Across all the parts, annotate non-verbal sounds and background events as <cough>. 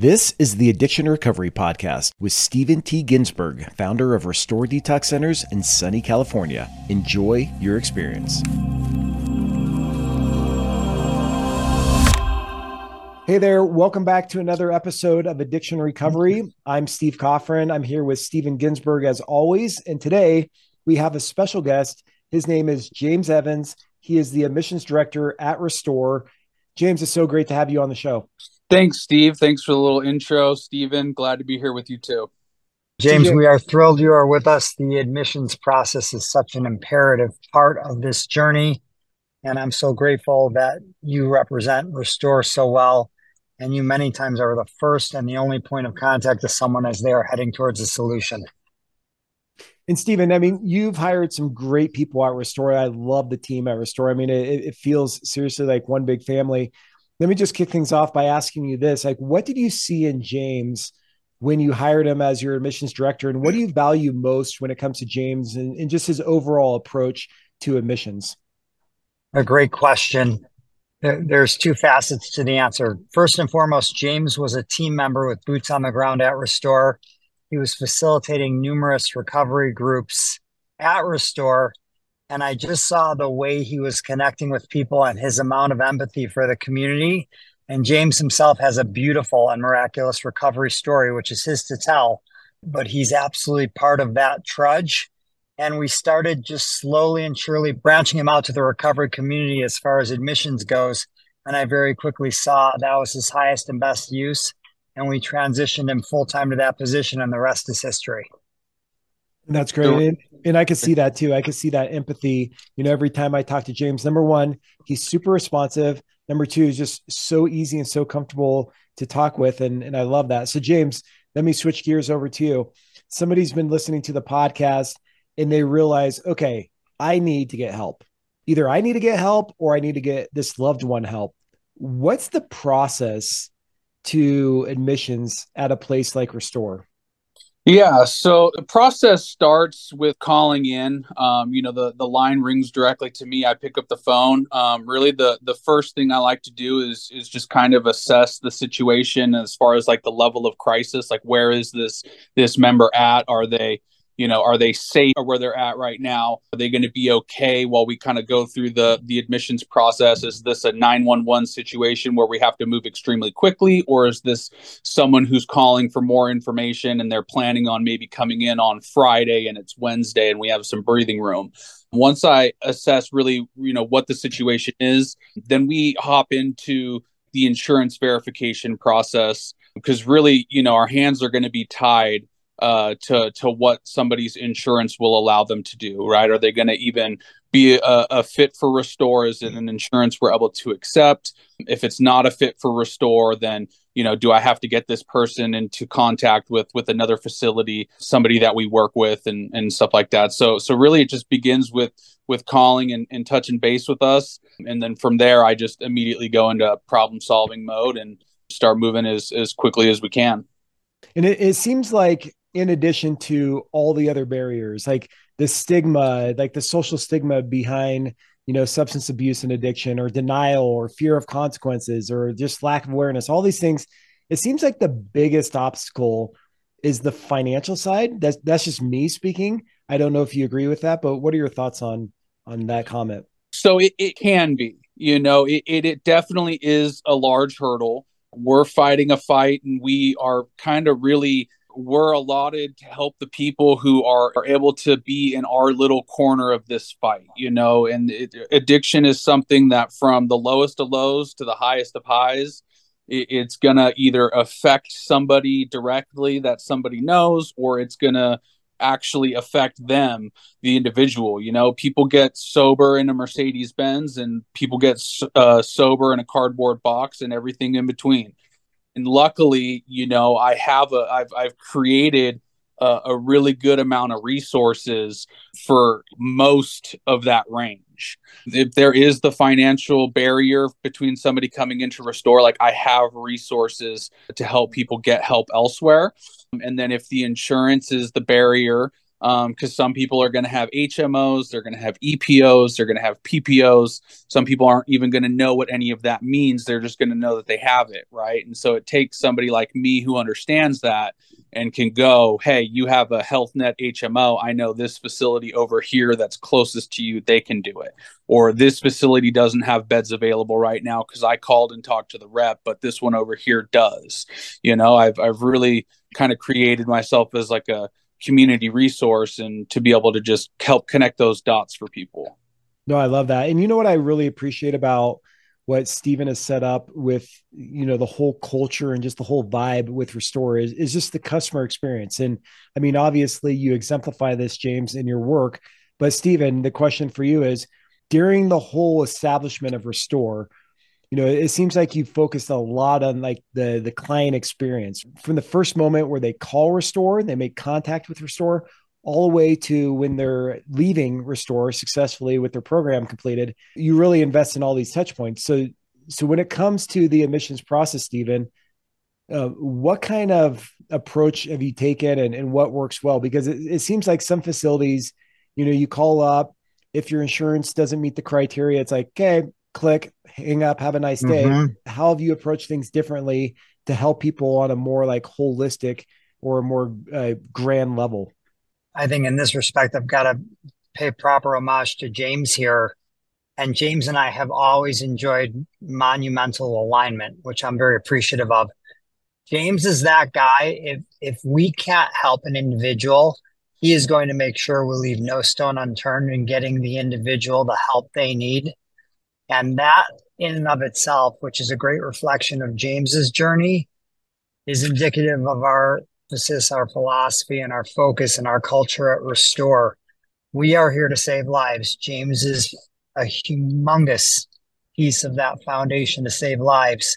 This is the Addiction Recovery Podcast with Steven T. Ginsburg, founder of Restore Detox Centers in sunny California. Enjoy your experience. Hey there, welcome back to another episode of Addiction Recovery. I'm Steve Coffrin. I'm here with Steven Ginsburg as always. And today we have a special guest. His name is James Evans. He is the admissions director at Restore. James, it's so great to have you on the show. Thanks, Steve. Thanks for the little intro, Steven. Glad to be here with you too. James, we are thrilled you are with us. The admissions process is such an imperative part of this journey. And I'm so grateful that you represent Restore so well. And you many times are the first and the only point of contact to someone as they are heading towards a solution. And Steven, I mean, you've hired some great people at Restore. I love the team at Restore. I mean, it, it feels seriously like one big family let me just kick things off by asking you this like what did you see in james when you hired him as your admissions director and what do you value most when it comes to james and, and just his overall approach to admissions? A great question. There's two facets to the answer. First and foremost james was a team member with boots on the ground at restore. He was facilitating numerous recovery groups at restore and I just saw the way he was connecting with people and his amount of empathy for the community. And James himself has a beautiful and miraculous recovery story, which is his to tell, but he's absolutely part of that trudge. And we started just slowly and surely branching him out to the recovery community as far as admissions goes. And I very quickly saw that was his highest and best use. And we transitioned him full time to that position, and the rest is history. That's great. And, and, I could see that too. I could see that empathy. You know, every time I talk to James, number one, he's super responsive. Number two, he's just so easy and so comfortable to talk with. And, and I love that. So, James, let me switch gears over to you. Somebody's been listening to the podcast and they realize, okay, I need to get help. Either I need to get help or I need to get this loved one help. What's the process to admissions at a place like Restore? Yeah, so the process starts with calling in. Um, you know, the the line rings directly to me. I pick up the phone. Um, really, the the first thing I like to do is is just kind of assess the situation as far as like the level of crisis. Like, where is this this member at? Are they you know are they safe where they're at right now? Are they going to be okay while we kind of go through the the admissions process? Is this a 911 situation where we have to move extremely quickly? Or is this someone who's calling for more information and they're planning on maybe coming in on friday and it's wednesday and we have some breathing room? Once i assess really you know what the situation is then we hop into the insurance verification process because really you know our hands are going to be tied uh, to to what somebody's insurance will allow them to do. Right? Are they going to even be a, a, fit for restore? Is it an insurance we're able to accept? If it's not a fit for restore, then you know, do I have to get this person into contact with with another facility, somebody that we work with, and and stuff like that. So so really, it just begins with with calling and, and touching base with us, and then from there, I just immediately go into problem solving mode and start moving as as quickly as we can. And it, it seems like in addition to all the other barriers like the stigma like the social stigma behind you know substance abuse and addiction or denial or fear of consequences or just lack of awareness all these things it seems like the biggest obstacle is the financial side. That's that's just me speaking. I don't know if you agree with that but what are your thoughts on on that comment? So it, it can be you know it, it, it definitely is a large hurdle. We're fighting a fight and we are kind of really we're allotted to help the people who are, are able to be in our little corner of this fight, you know, and it, addiction is something that from the lowest of lows to the highest of highs, it, it's to either affect somebody directly that somebody knows, or it's to actually affect them the individual you know? People get sober in a mercedes benz and people get uh, sober in a cardboard box and everything in between and luckily, you know, I have a I've I've created a, a really good amount of resources for most of that range. If there is the financial barrier between somebody coming into restore, like I have resources to help people get help elsewhere. And then if the insurance is the barrier, because um, some people are going to have HMOs, they're going to have EPOs, they're going to have PPOs. Some people aren't even going to know what any of that means. They're just going to know that they have it, right? And so it takes somebody like me who understands that and can go, hey, you have a Health Net HMO. I know this facility over here that's closest to you, they can do it. Or this facility doesn't have beds available right now because I called and talked to the rep, but this one over here does. You know, I've I've really kind of created myself as like a community resource and to be able to just help connect those dots for people. No, I love that. And you know what I really appreciate about what Steven has set up with, you know, the whole culture and just the whole vibe with Restore is, is just the customer experience. And I mean, obviously you exemplify this, James, in your work. But Steven, the question for you is during the whole establishment of Restore, you know it seems like you focused a lot on like the the client experience. From the first moment where they call restore they make contact with restore all the way to when they're leaving restore successfully with their program completed you really invest in all these touch points. So so when it comes to the admissions process steven uh, what kind of approach have you taken and, and what works well? Because it, it seems like some facilities you know you call up if your insurance doesn't meet the criteria it's like okay click, hang up, have a nice day. Mm-hmm. How have you approached things differently to help people on a more like holistic or a more uh, grand level? I think in this respect, I've got to pay proper homage to James here. And James and I have always enjoyed monumental alignment, which I'm very appreciative of. James is that guy. If if we can't help an individual, he is going to make sure we leave no stone unturned in getting the individual the help they need. And that in and of itself, which is a great reflection of James's journey, is indicative of our emphasis, our philosophy, and our focus and our culture at Restore. We are here to save lives. James is a humongous piece of that foundation to save lives.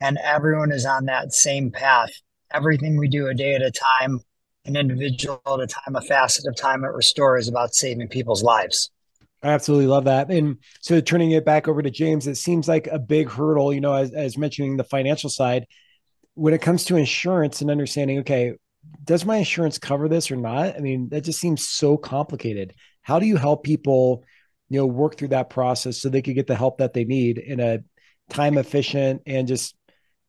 And everyone is on that same path. Everything we do a day at a time, an individual at a time, a facet of time at Restore is about saving people's lives. I absolutely love that. And so turning it back over to James, it seems like a big hurdle, you know, as, as mentioning the financial side, when it comes to insurance and understanding, okay, does my insurance cover this or not? I mean, that just seems so complicated. How do you help people, you know, work through that process so they could get the help that they need in a time efficient and just,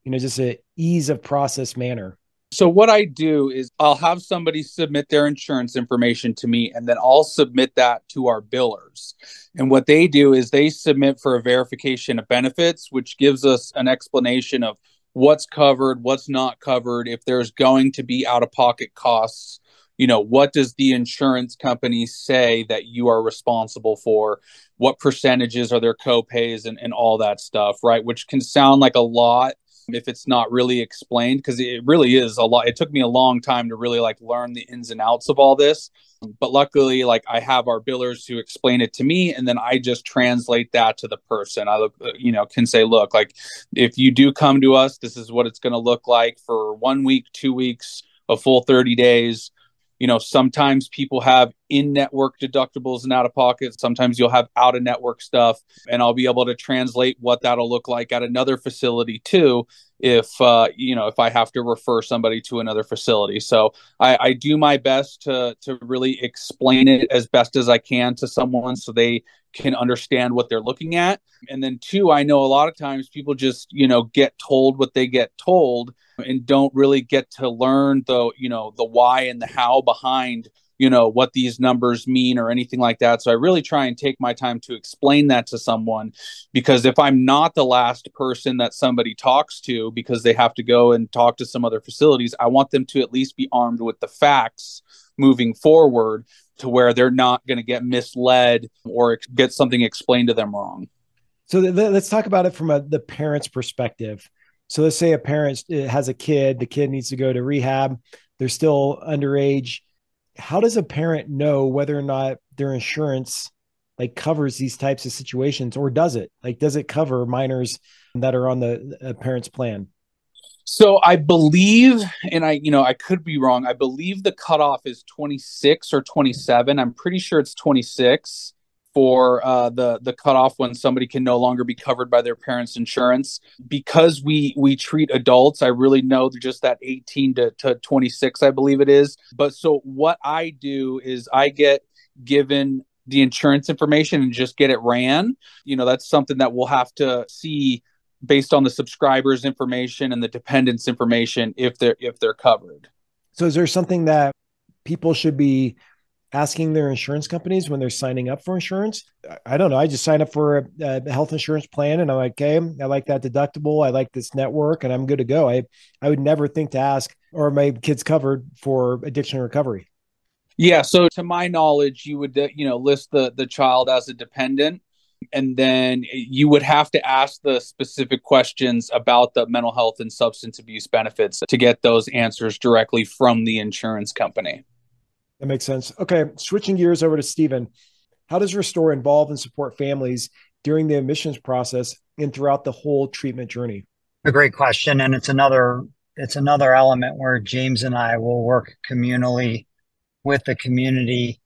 you know, just a ease of process manner? So what I do is I'll have somebody submit their insurance information to me and then I'll submit that to our billers. And what they do is they submit for a verification of benefits which gives us an explanation of what's covered, what's not covered, if there's going to be out of pocket costs, you know, what does the insurance company say that you are responsible for? What percentages are their copays and, and all that stuff, right? Which can sound like a lot if it's not really explained because it really is a lot it took me a long time to really like learn the ins and outs of all this. But luckily like i have our billers who explain it to me and then i just translate that to the person. I look uh, you know can say look like if you do come to us this is what it's going to look like for one week two weeks a full 30 days you know sometimes people have in network deductibles and out of pocket sometimes you'll have out of network stuff and i'll be able to translate what that'll look like at another facility too if uh, you know if i have to refer somebody to another facility. So I, I do my best to to really explain it as best as i can to someone so they can understand what they're looking at. And then two i know a lot of times people just you know get told what they get told and don't really get to learn the you know the why and the how behind you know what these numbers mean or anything like that. So i really try and take my time to explain that to someone because if i'm not the last person that somebody talks to because they have to go and talk to some other facilities i want them to at least be armed with the facts moving forward to where they're not going to get misled or get something explained to them wrong so th- let's talk about it from a, the parent's perspective so let's say a parent uh, has a kid, the kid needs to go to rehab, they're still underage. How does a parent know whether or not their insurance like covers these types of situations or does it? Like does it cover minors that are on the uh, parent's plan? So I believe, and I, you know, I could be wrong. I believe the cutoff is 26 or 27. I'm pretty sure it's 26 for uh, the the cutoff when somebody can no longer be covered by their parents' insurance. Because we we treat adults, I really know they're just that 18 to, to 26, I believe it is. But so what I do is I get given the insurance information and just get it ran. You know, that's something that we'll have to see based on the subscribers information and the dependents information if they're if they're covered. So is there something that people should be asking their insurance companies when they're signing up for insurance? I don't know. I just sign up for a, a, health insurance plan and I'm like, okay, I like that deductible. I like this network and I'm good to go. I, I would never think to ask, are my kids covered for addiction recovery? Yeah. So to my knowledge, you would, uh, you know, list the, the child as a dependent and then you would have to ask the specific questions about the mental health and substance abuse benefits to get those answers directly from the insurance company. That makes sense. Okay, switching gears over to Steven. How does Restore involve and support families during the admissions process and throughout the whole treatment journey? A great question, and it's another it's another element where James and I will work communally with the community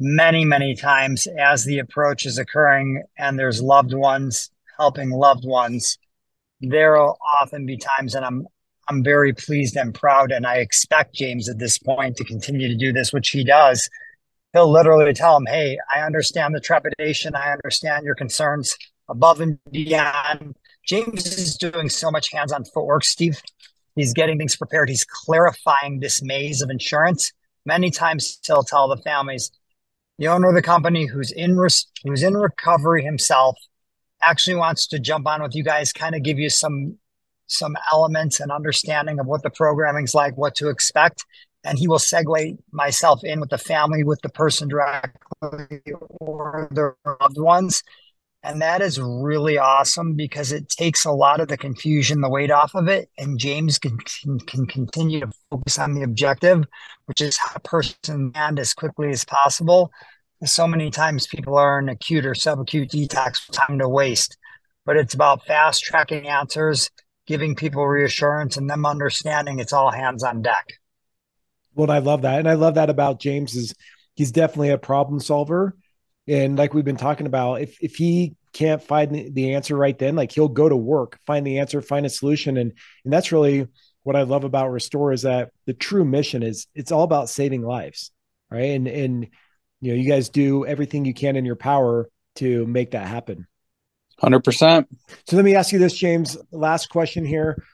many many times as the approach is occurring and there's loved ones helping loved ones there will often be times and i'm I'm very pleased and proud. And I expect James at this point to continue to do this, which he does. He'll literally tell him, Hey, I understand the trepidation. I understand your concerns above and beyond. James is doing so much hands on footwork, Steve. He's getting things prepared. He's clarifying this maze of insurance. Many times he'll tell the families, the owner of the company who's in who's in recovery himself actually wants to jump on with you guys, kind of give you some some elements and understanding of what the programming's like, what to expect. And he will segue myself in with the family, with the person directly or their loved ones. And that is really awesome because it takes a lot of the confusion, the weight off of it. And James can, can, can continue to focus on the objective, which is how a person land as quickly as possible. So many times people are in acute or subacute detox time to waste, but it's about fast tracking answers giving people reassurance and them understanding it's all hands on deck. Well, I love that. And I love that about James is he's definitely a problem solver. And like we've been talking about, if if he can't find the answer right then, like he'll go to work, find the answer, find a solution. And and that's really what I love about Restore is that the true mission is it's all about saving lives. Right. And and you know, you guys do everything you can in your power to make that happen. 100%. So let me ask you this, James. Last question here.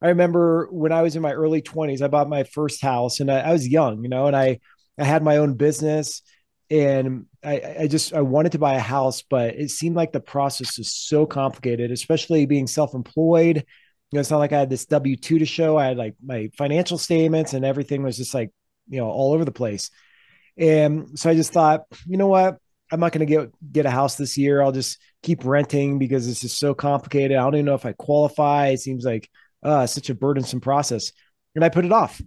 I remember when I was in my early 20s, I bought my first house and I, I was young, you know, and I, I had my own business and I, I just I wanted to buy a house, but it seemed like the process was so complicated, especially being self-employed. You know, it's not like I had this W two to show. I had like my financial statements and everything was just like you know all over the place. And so I just thought, you know what, I'm not going to get get a house this year. I'll just keep renting because this is so complicated. I don't even know if I qualify. It seems like uh, such a burdensome process. And I put it off.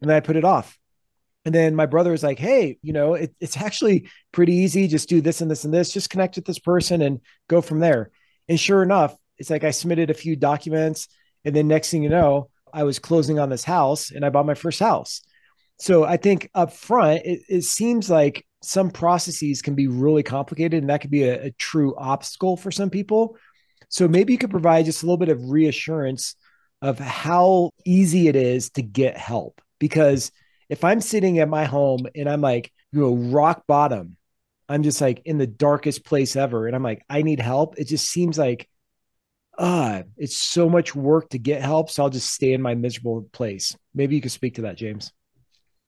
And I put it off. And then my brother was like, "Hey, you know, it, it's actually pretty easy. Just do this and this and this. Just connect with this person and go from there." And sure enough, it's like I submitted a few documents, and then next thing you know, I was closing on this house, and I bought my first house. So I think up front, it, it seems like some processes can be really complicated and that could be a, a, true obstacle for some people. So maybe you could provide just a little bit of reassurance of how easy it is to get help. Because if I'm sitting at my home and I'm like, you know, rock bottom, I'm just like in the darkest place ever. And I'm like, I need help. It just seems like, ah, uh, it's so much work to get help. So I'll just stay in my miserable place. Maybe you could speak to that, James.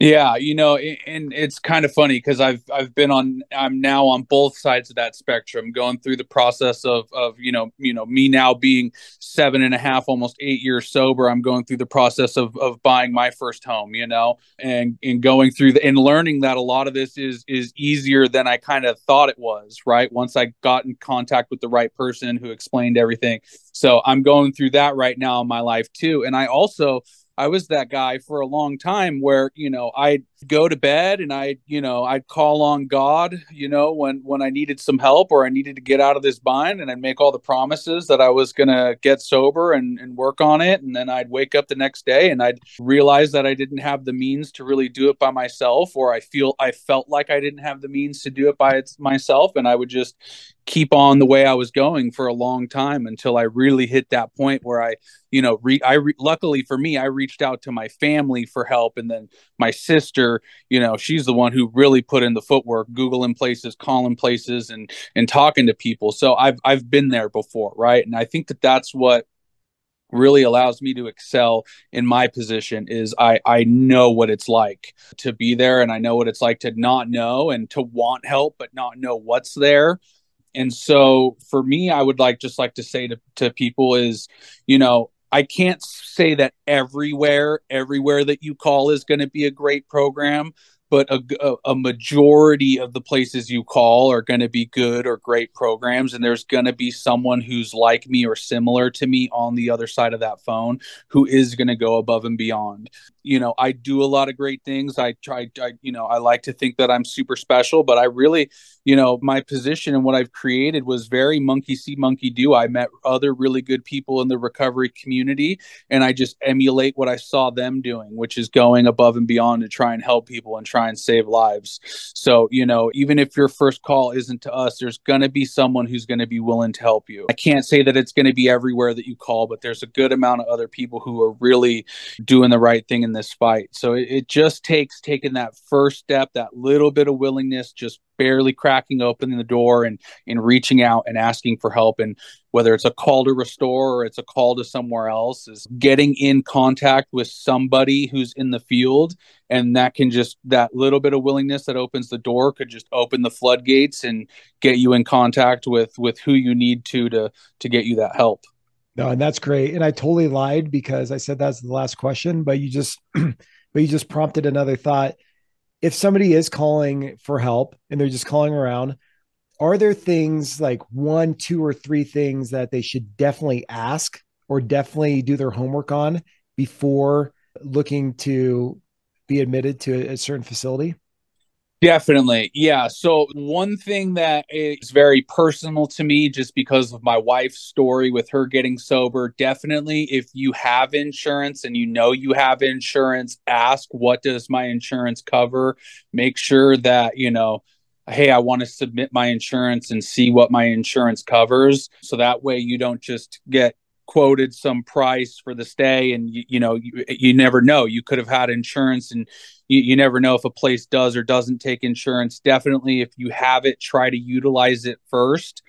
Yeah, you know, and it's kind of funny because I've I've been on I'm now on both sides of that spectrum, going through the process of of you know you know me now being seven and a half, almost eight years sober. I'm going through the process of of buying my first home, you know, and and going through the and learning that a lot of this is is easier than I kind of thought it was. Right, once I got in contact with the right person who explained everything. So I'm going through that right now in my life too, and I also I was that guy for a long time where, you know, I'd go to bed and I, you know, I'd call on God, you know, when when I needed some help or I needed to get out of this bind and I'd make all the promises that I was going to get sober and and work on it. And then I'd wake up the next day and I'd realize that I didn't have the means to really do it by myself or I feel I felt like I didn't have the means to do it by myself. And I would just keep on the way I was going for a long time until I really hit that point where I, you know, re- I re- luckily for me, I reached out to my family for help, and then my sister, you know, she's the one who really put in the footwork, googling places, calling places, and and talking to people. So I've I've been there before, right? And I think that that's what really allows me to excel in my position is I I know what it's like to be there and I know what it's like to not know and to want help but not know what's there and so for me i would like just like to say to, to people is you know i can't say that everywhere everywhere that you call is going to be a great program but a, a, majority of the places you call are going to be good or great programs and there's going to be someone who's like me or similar to me on the other side of that phone who is going to go above and beyond you know i do a lot of great things. I try I, you know i like to think that i'm super special but i really you know my position and what i've created was very monkey see monkey do. I met other really good people in the recovery community and i just emulate what i saw them doing which is going above and beyond to try and help people and try and save lives. So you know even if your first call isn't to us there's going to be someone who's going to be willing to help you. I can't say that it's going to be everywhere that you call but there's a good amount of other people who are really doing the right thing in this fight. So it, it, just takes taking that first step, that little bit of willingness, just barely cracking open the door and and reaching out and asking for help. And whether it's a call to restore or it's a call to somewhere else, is getting in contact with somebody who's in the field. And that can just that little bit of willingness that opens the door could just open the floodgates and get you in contact with with who you need to to to get you that help. No, and that's great. And I totally lied because I said that's the last question, but you just <clears throat> but you just prompted another thought. If somebody is calling for help and they're just calling around, are there things like one, two, or three things that they should definitely ask or definitely do their homework on before looking to be admitted to a certain facility? Definitely. Yeah. So, one thing that is very personal to me, just because of my wife's story with her getting sober, definitely if you have insurance and you know you have insurance, ask what does my insurance cover? Make sure that, you know, hey, I want to submit my insurance and see what my insurance covers. So that way you don't just get quoted some price for the stay and you, you know you, you never know. You could have had insurance and you, you never know if a place does or doesn't take insurance. Definitely if you have it try to utilize it first.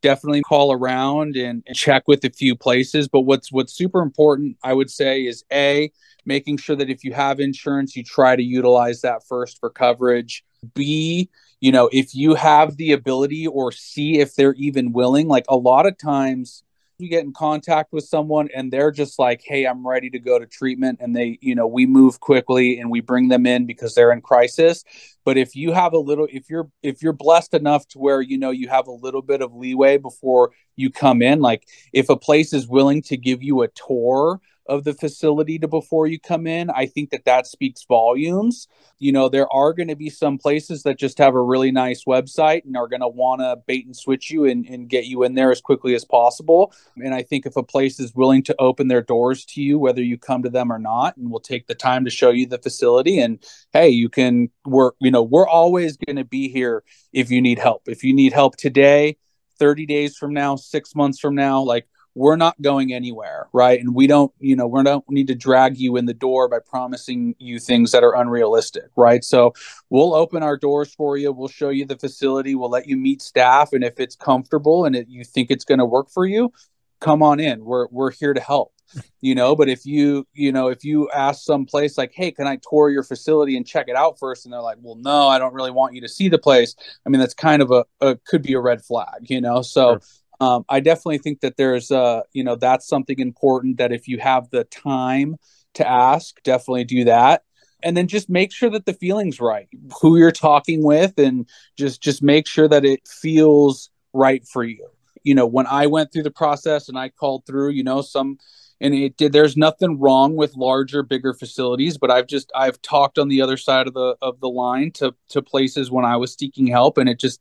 Definitely call around and, and check with a few places. But what's what's super important i would say is a making sure that if you have insurance you try to utilize that first for coverage. B you know if you have the ability or see if they're even willing like a lot of times we get in contact with someone and they're just like hey i'm ready to go to treatment and they you know we move quickly and we bring them in because they're in crisis. But if you have a little if you're if you're blessed enough to where you know you have a little bit of leeway before you come in like if a place is willing to give you a tour of the facility to before you come in. I think that that speaks volumes. You know there are going to be some places that just have a really nice website and are going to want to bait and switch you and, and get you in there as quickly as possible. And i think if a place is willing to open their doors to you whether you come to them or not and will take the time to show you the facility and hey you can work you know we're always going to be here if you need help. If you need help today 30 days from now, six months from now, like we're not going anywhere right? And we don't you know we don't need to drag you in the door by promising you things that are unrealistic right? So we'll open our doors for you. We'll show you the facility. We'll let you meet staff. And if it's comfortable and it, you think it's going to work for you come on in. We're we're here to help you know? But if you you know if you ask some place like hey can i tour your facility and check it out first? and they're like well no i don't really want you to see the place. I mean that's kind of a, a could be a red flag you know? So sure um, I definitely think that there's, uh, you know, that's something important that if you have the time to ask, definitely do that. And then just make sure that the feeling's right, who you're talking with, and just just make sure that it feels right for you. You know, when I went through the process and I called through, you know, some and it did there's nothing wrong with larger bigger facilities but i've just i've talked on the other side of the of the line to to places when i was seeking help and it just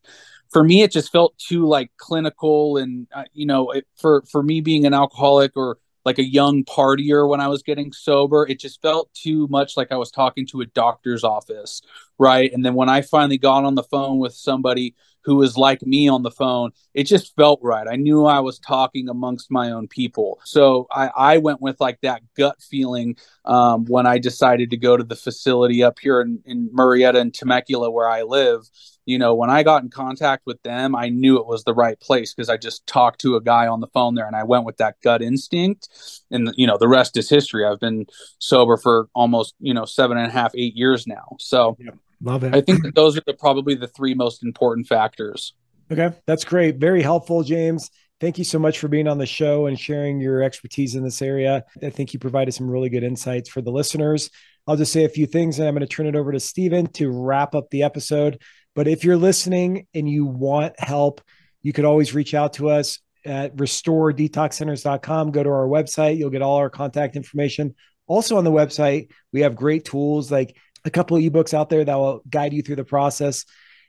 for me it just felt too like clinical and uh, you know it, for for me being an alcoholic or like a young partier when I was getting sober. It just felt too much like I was talking to a doctor's office, right? And then when I finally got on the phone with somebody who was like me on the phone, it just felt right. I knew I was talking amongst my own people. So I, I went with like that gut feeling um, when I decided to go to the facility up here in, in Murrieta and Temecula where I live you know, when I got in contact with them, I knew it was the right place because I just talked to a guy on the phone there and I went with that gut instinct. And, you know, the rest is history. I've been sober for almost, you know, seven and a half, eight years now. So yeah, love it. I think that those are the, probably the three most important factors. Okay. That's great. Very helpful, James. Thank you so much for being on the show and sharing your expertise in this area. I think you provided some really good insights for the listeners. I'll just say a few things and I'm going to turn it over to Steven to wrap up the episode. But if you're listening and you want help, you could always reach out to us at restoredetoxcenters.com. Go to our website, you'll get all our contact information. Also on the website, we have great tools like a couple of ebooks out there that will guide you through the process.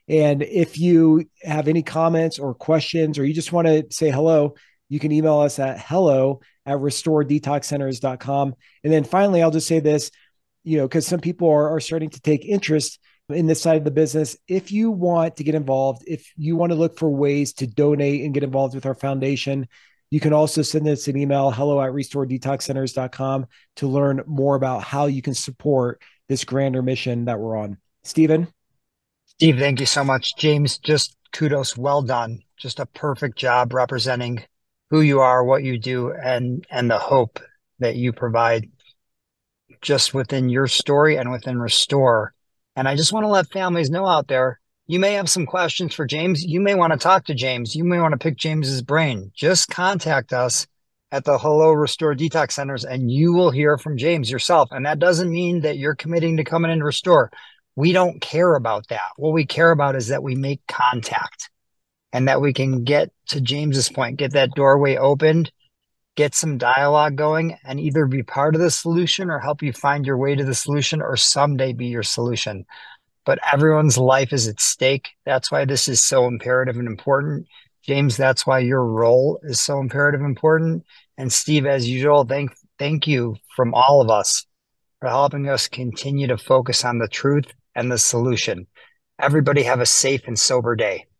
And if you have any comments or questions, or you just want to say hello, you can email us at hello at restoredetoxcenters.com. And then finally, I'll just say this, you know, because some people are, are starting to take interest in this side of the business. If you want to get involved, if you want to look for ways to donate and get involved with our foundation, you can also send us an email, hello at restoredetoxcenters.com to learn more about how you can support this grander mission that we're on. Steven? Steve, thank you so much. James, just kudos. Well done. Just a perfect job representing who you are, what you do, and and the hope that you provide just within your story and within Restore and I just want to let families know out there you may have some questions for James. You may want to talk to James. You may want to pick James's brain. Just contact us at the Hello Restore Detox Centers and you will hear from James yourself. And that doesn't mean that you're committing to coming in to restore. We don't care about that. What we care about is that we make contact and that we can get to James's point, get that doorway opened get some dialogue going and either be part of the solution or help you find your way to the solution or someday be your solution. But everyone's life is at stake. That's why this is so imperative and important. James, that's why your role is so imperative important. And Steve, as usual, thank thank you from all of us for helping us continue to focus on the truth and the solution. Everybody have a safe and sober day.